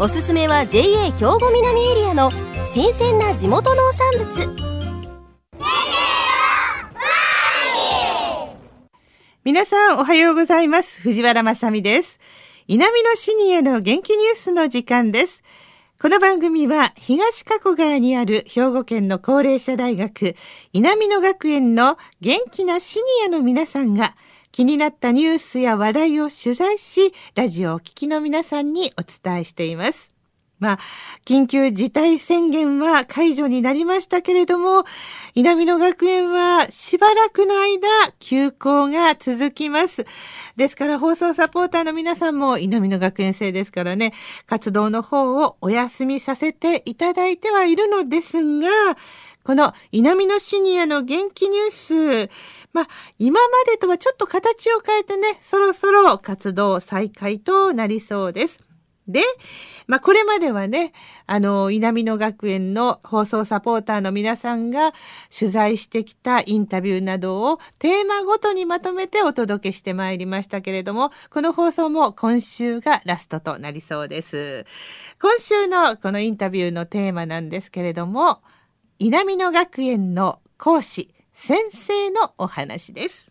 おすすめは JA 兵庫南エリアの新鮮な地元農産物。皆さんおはようございます。藤原まさです。稲美のシニアの元気ニュースの時間です。この番組は東加古川にある兵庫県の高齢者大学稲美野学園の元気なシニアの皆さんが気になったニュースや話題を取材し、ラジオをお聞きの皆さんにお伝えしています。まあ、緊急事態宣言は解除になりましたけれども、稲美野学園はしばらくの間、休校が続きます。ですから放送サポーターの皆さんも稲美野学園生ですからね、活動の方をお休みさせていただいてはいるのですが、この稲美野シニアの元気ニュース、まあ、今までとはちょっと形を変えてね、そろそろ活動再開となりそうです。で、まあ、これまではね、あの、稲美野学園の放送サポーターの皆さんが取材してきたインタビューなどをテーマごとにまとめてお届けしてまいりましたけれども、この放送も今週がラストとなりそうです。今週のこのインタビューのテーマなんですけれども、稲美野学園の講師、先生のお話です。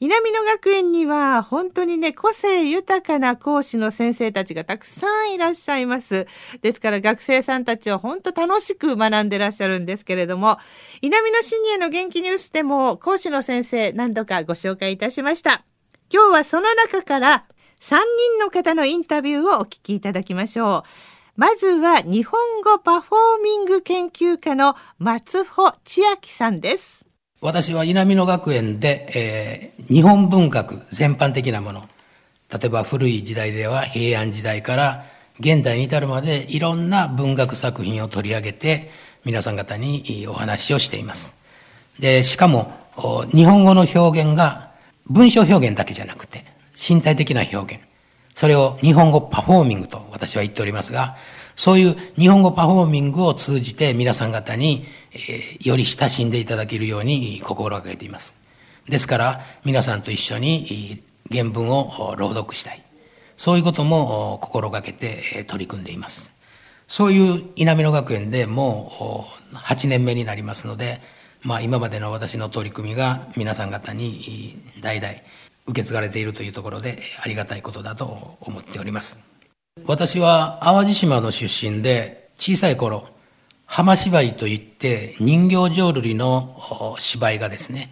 稲美野学園には本当にね、個性豊かな講師の先生たちがたくさんいらっしゃいます。ですから学生さんたちは本当楽しく学んでらっしゃるんですけれども、稲美野シニアの元気ニュースでも講師の先生何度かご紹介いたしました。今日はその中から3人の方のインタビューをお聞きいただきましょう。まずは日本語パフォーミング研究家の松穂千秋さんです。私は稲美野学園で、えー、日本文学全般的なもの、例えば古い時代では平安時代から現代に至るまでいろんな文学作品を取り上げて皆さん方にお話をしています。で、しかも日本語の表現が文章表現だけじゃなくて身体的な表現。それを日本語パフォーミングと私は言っておりますが、そういう日本語パフォーミングを通じて皆さん方に、えー、より親しんでいただけるように心がけています。ですから皆さんと一緒に原文を朗読したい。そういうことも心がけて取り組んでいます。そういう稲美野学園でもう8年目になりますので、まあ今までの私の取り組みが皆さん方に代々受け継がれているというところでありがたいことだと思っております。私は淡路島の出身で小さい頃浜芝居といって人形浄瑠璃の芝居がですね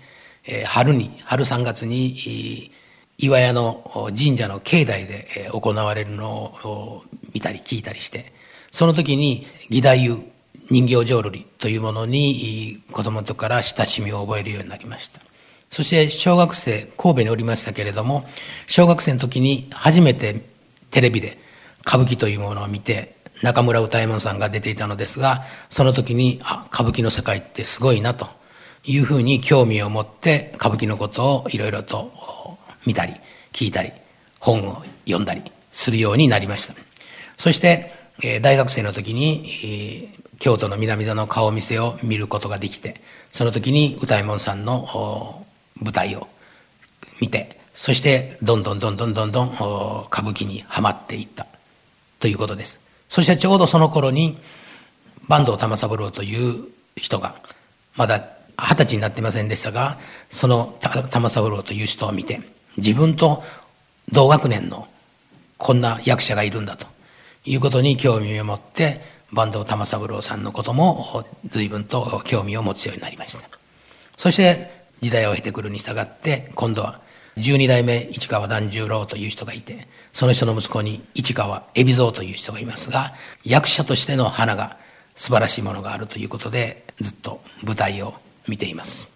春に春3月に岩屋の神社の境内で行われるのを見たり聞いたりしてその時に義太夫人形浄瑠璃というものに子供とから親しみを覚えるようになりました。そして小学生神戸におりましたけれども小学生の時に初めてテレビで歌舞伎というものを見て、中村歌右衛門さんが出ていたのですが、その時に、あ、歌舞伎の世界ってすごいなというふうに興味を持って歌舞伎のことをいろいろと見たり、聞いたり、本を読んだりするようになりました。そして、えー、大学生の時に、えー、京都の南座の顔見せを見ることができて、その時に歌右衛門さんの舞台を見て、そしてどんどんどんどんどんどん歌舞伎にはまっていった。ということです。そしてちょうどその頃に、坂東玉三郎という人が、まだ二十歳になってませんでしたが、その玉三郎という人を見て、自分と同学年のこんな役者がいるんだということに興味を持って、坂東玉三郎さんのことも随分と興味を持つようになりました。そして時代を経てくるに従って、今度は十二代目市川團十郎という人がいて、その人の息子に市川海老蔵という人がいますが、役者としての花が素晴らしいものがあるということで、ずっと舞台を見ています。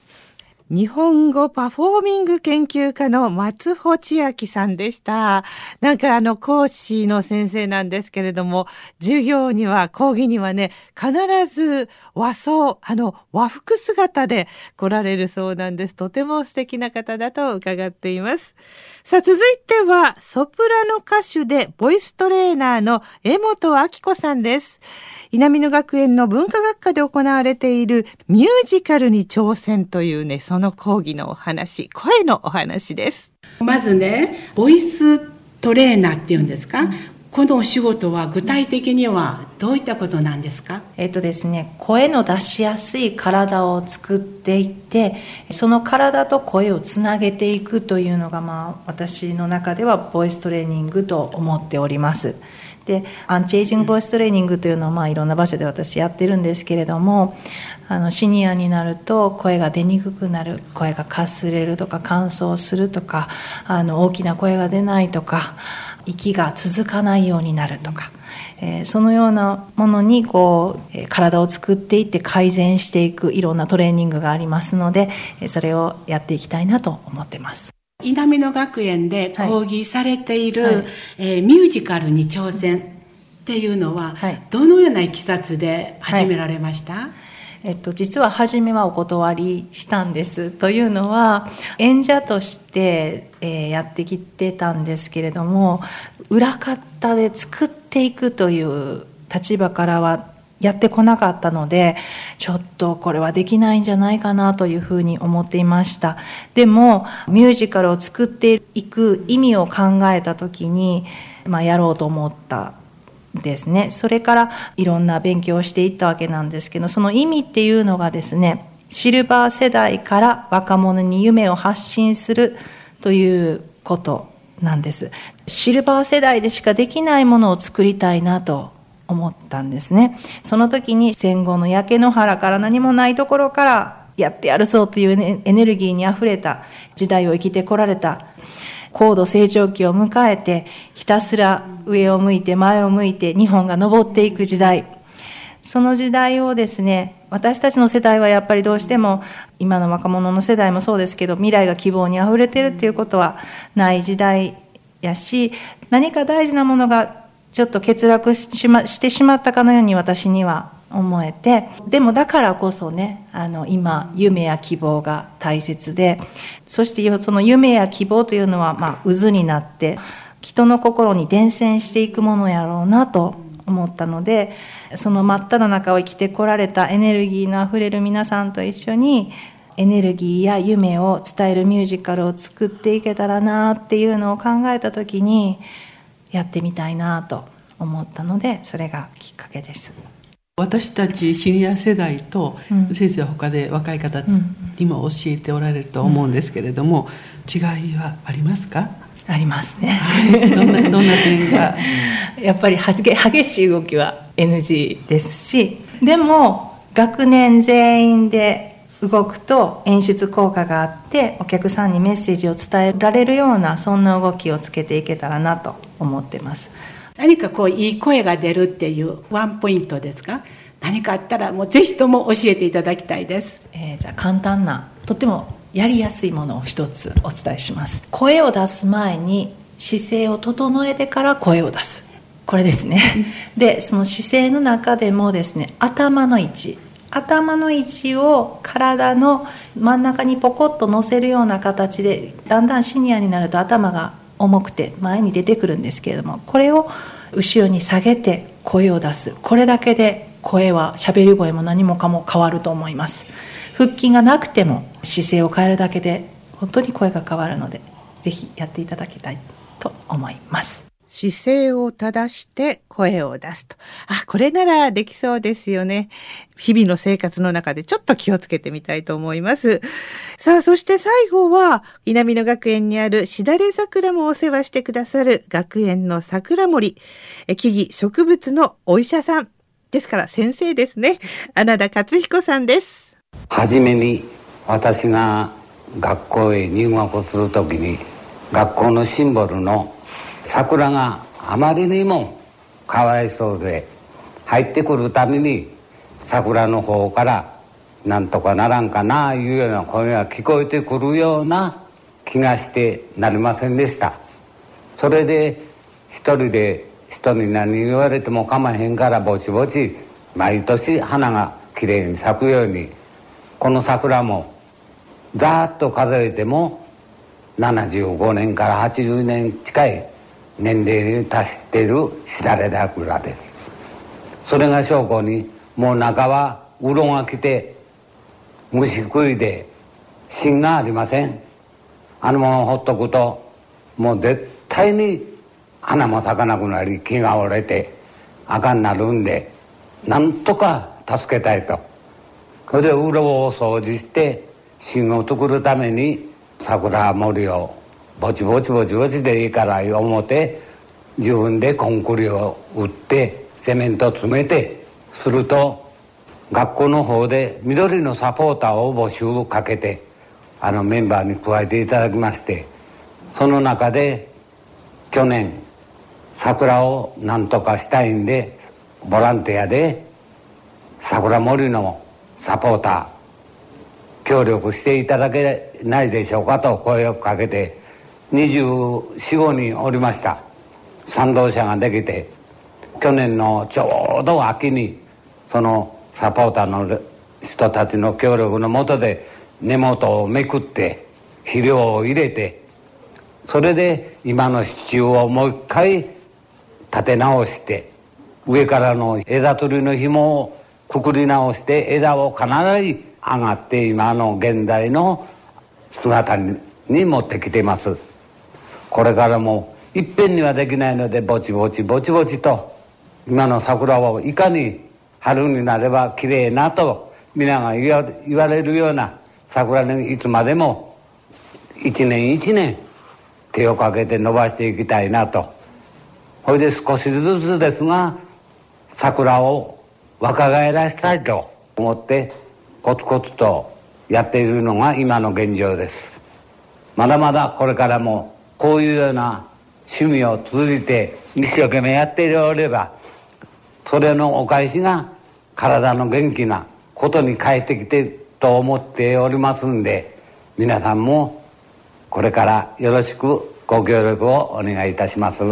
日本語パフォーミング研究家の松穂千秋さんでした。なんかあの講師の先生なんですけれども、授業には講義にはね、必ず和装、あの和服姿で来られるそうなんです。とても素敵な方だと伺っています。さあ続いてはソプラノ歌手でボイストレーナーの江本明子さんです。稲美野学園の文化学科で行われているミュージカルに挑戦というね、その講義のお話、声のお話です。まずね、ボイストレーナーっていうんですか、このお仕事は具体的にはどういったことなんですか？えっとですね、声の出しやすい体を作っていってその体と声をつなげていくというのが、まあ、私の中ではボイストレーニングと思っております。でアンチエイジングボイストレーニングというのを、まあ、いろんな場所で私やってるんですけれどもあのシニアになると声が出にくくなる。声がかすれるとか乾燥するとかあの大きな声が出ないとか息が続かないようになるとか、えー、そのようなものにこう体を作っていって改善していくいろんなトレーニングがありますのでそれをやっていきたいなと思ってます。稲美野学園で講義されている、はいはい、えー、ミュージカルに挑戦っていうのは、はい、どのようないきさつで始められました、えっと、実は初めはお断りしたんですというのは演者として、えー、やってきてたんですけれども裏方で作っていくという立場からはやってこなかったのでちょっとこれはできないんじゃないかなというふうに思っていました。でもミュージカルを作っていく意味を考えた時に、まあ、やろうと思ったですね。それからいろんな勉強をしていったわけなんですけどその意味っていうのがですねシルバー世代から若者に夢を発信するということなんです。シルバー世代でしかできないものを作りたいなと思ったんですね。その時に戦後の焼け野原から何もないところからやってやるぞというエネルギーにあふれた時代を生きてこられた。高度成長期を迎えてひたすら上を向いて前を向いて日本が昇っていく時代。その時代をですね私たちの世代はやっぱりどうしても今の若者の世代もそうですけど未来が希望にあふれてるっていうことはない時代やし何か大事なものがちょっと欠落し,、ま、してしまったかのように私には思えてでもだからこそねあの今夢や希望が大切でそしてその夢や希望というのは、まあ、渦になって人の心に伝染していくものやろうなと思ったのでその真っ只中を生きてこられたエネルギーのあふれる皆さんと一緒にエネルギーや夢を伝えるミュージカルを作っていけたらなっていうのを考えた時にやってみたいなと思ったのでそれがきっかけです。私たちシニア世代と、先生は他で若い方にも教えておられると思うんですけれども、違いはありますか？ありますね、どんな どんな点が？やっぱり激しい動きは NG ですしでも学年全員で動くと演出効果があってお客さんにメッセージを伝えられるようなそんな動きをつけていけたらなと思ってます何かこういい声が出るっていうワンポイントですか？何かあったらもうぜひとも教えていただきたいです、えー、じゃあ簡単なとってもやりやすいものを一つお伝えします。声を出す前に姿勢を整えてから声を出す。これですね。でその姿勢の中でもですね頭の位置。頭の位置を体の真ん中にポコッと乗せるような形でだんだんシニアになると頭が重くて前に出てくるんですけれどもこれを後ろに下げて声を出す。これだけで声は喋り声も何もかも変わると思います。腹筋がなくても姿勢を変えるだけで本当に声が変わるので是非やっていただきたいと思います。姿勢を正して声を出すと。あ、これならできそうですよね。日々の生活の中でちょっと気をつけてみたいと思います。さあ、そして最後は、稲美野学園にあるしだれ桜もお世話してくださる学園の桜森、木々植物のお医者さん。ですから先生ですね。穴田勝彦さんです。はじめに私が学校へ入学するときに学校のシンボルの桜があまりにもかわいそうで入ってくるために桜の方からなんとかならんかないうような声が聞こえてくるような気がしてなりませんでした。それで一人で人に何言われても構へんからぼちぼち毎年花がきれいに咲くように。この桜もざーっと数えても75年から80年近い年齢に達しているしだれ桜です。それが証拠にもう中はうろが来て虫食いで芯がありません。あのままほっとくともう絶対に花も咲かなくなり木が折れて赤になるんでなんとか助けたいと。それでうろを掃除して芯を作るために桜森をぼちぼちぼちぼちでいいから思って自分でコンクリを打ってセメント詰めてすると学校の方で緑のサポーターを募集かけてあのメンバーに加えていただきましてその中で去年桜を何とかしたいんでボランティアで桜森のサポーター協力していただけないでしょうかと声をかけて245人おりました。賛同者ができて去年のちょうど秋にそのサポーターの人たちの協力のもとで根元をめくって肥料を入れてそれで今の支柱をもう一回立て直して上からの枝取りの紐をくくり直して枝をかなり上がって今の現代の姿に持ってきています。これからもいっぺんにはできないのでぼちぼちぼちぼちと今の桜をいかに春になれば綺麗なと皆が言われるような桜にいつまでも一年一年手をかけて伸ばしていきたいなと。それで少しずつですが桜を若返らせたいと思ってコツコツとやっているのが今の現状です。まだまだこれからもこういうような趣味を通じて一生懸命やっておればそれのお返しが体の元気なことに変えてきてと思っておりますんで皆さんもこれからよろしくご協力をお願いいたします。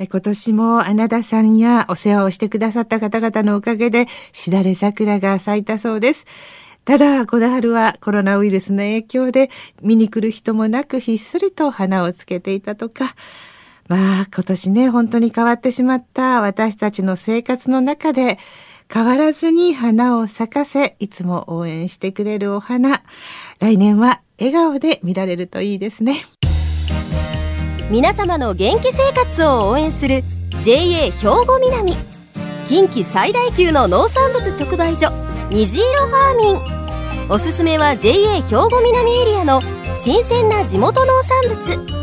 今年も穴田さんやお世話をしてくださった方々のおかげで、しだれ桜が咲いたそうです。ただ、この春はコロナウイルスの影響で見に来る人もなくひっそりと花をつけていたとか、まあ今年ね、本当に変わってしまった私たちの生活の中で、変わらずに花を咲かせ、いつも応援してくれるお花。来年は笑顔で見られるといいですね。皆様の元気生活を応援する JA 兵庫南近畿最大級の農産物直売所虹色ファーミンおすすめは JA 兵庫南エリアの新鮮な地元農産物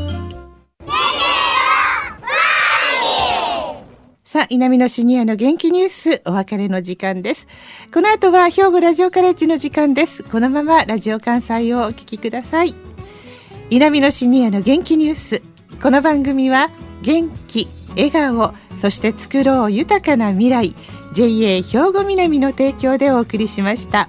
さあ、稲美のシニアの元気ニュース、お別れの時間です。この後は兵庫ラジオカレッジの時間です。このままラジオ関西をお聞きください。稲美のシニアの元気ニュース。この番組は、元気、笑顔、そして作ろう豊かな未来、JA 兵庫南の提供でお送りしました。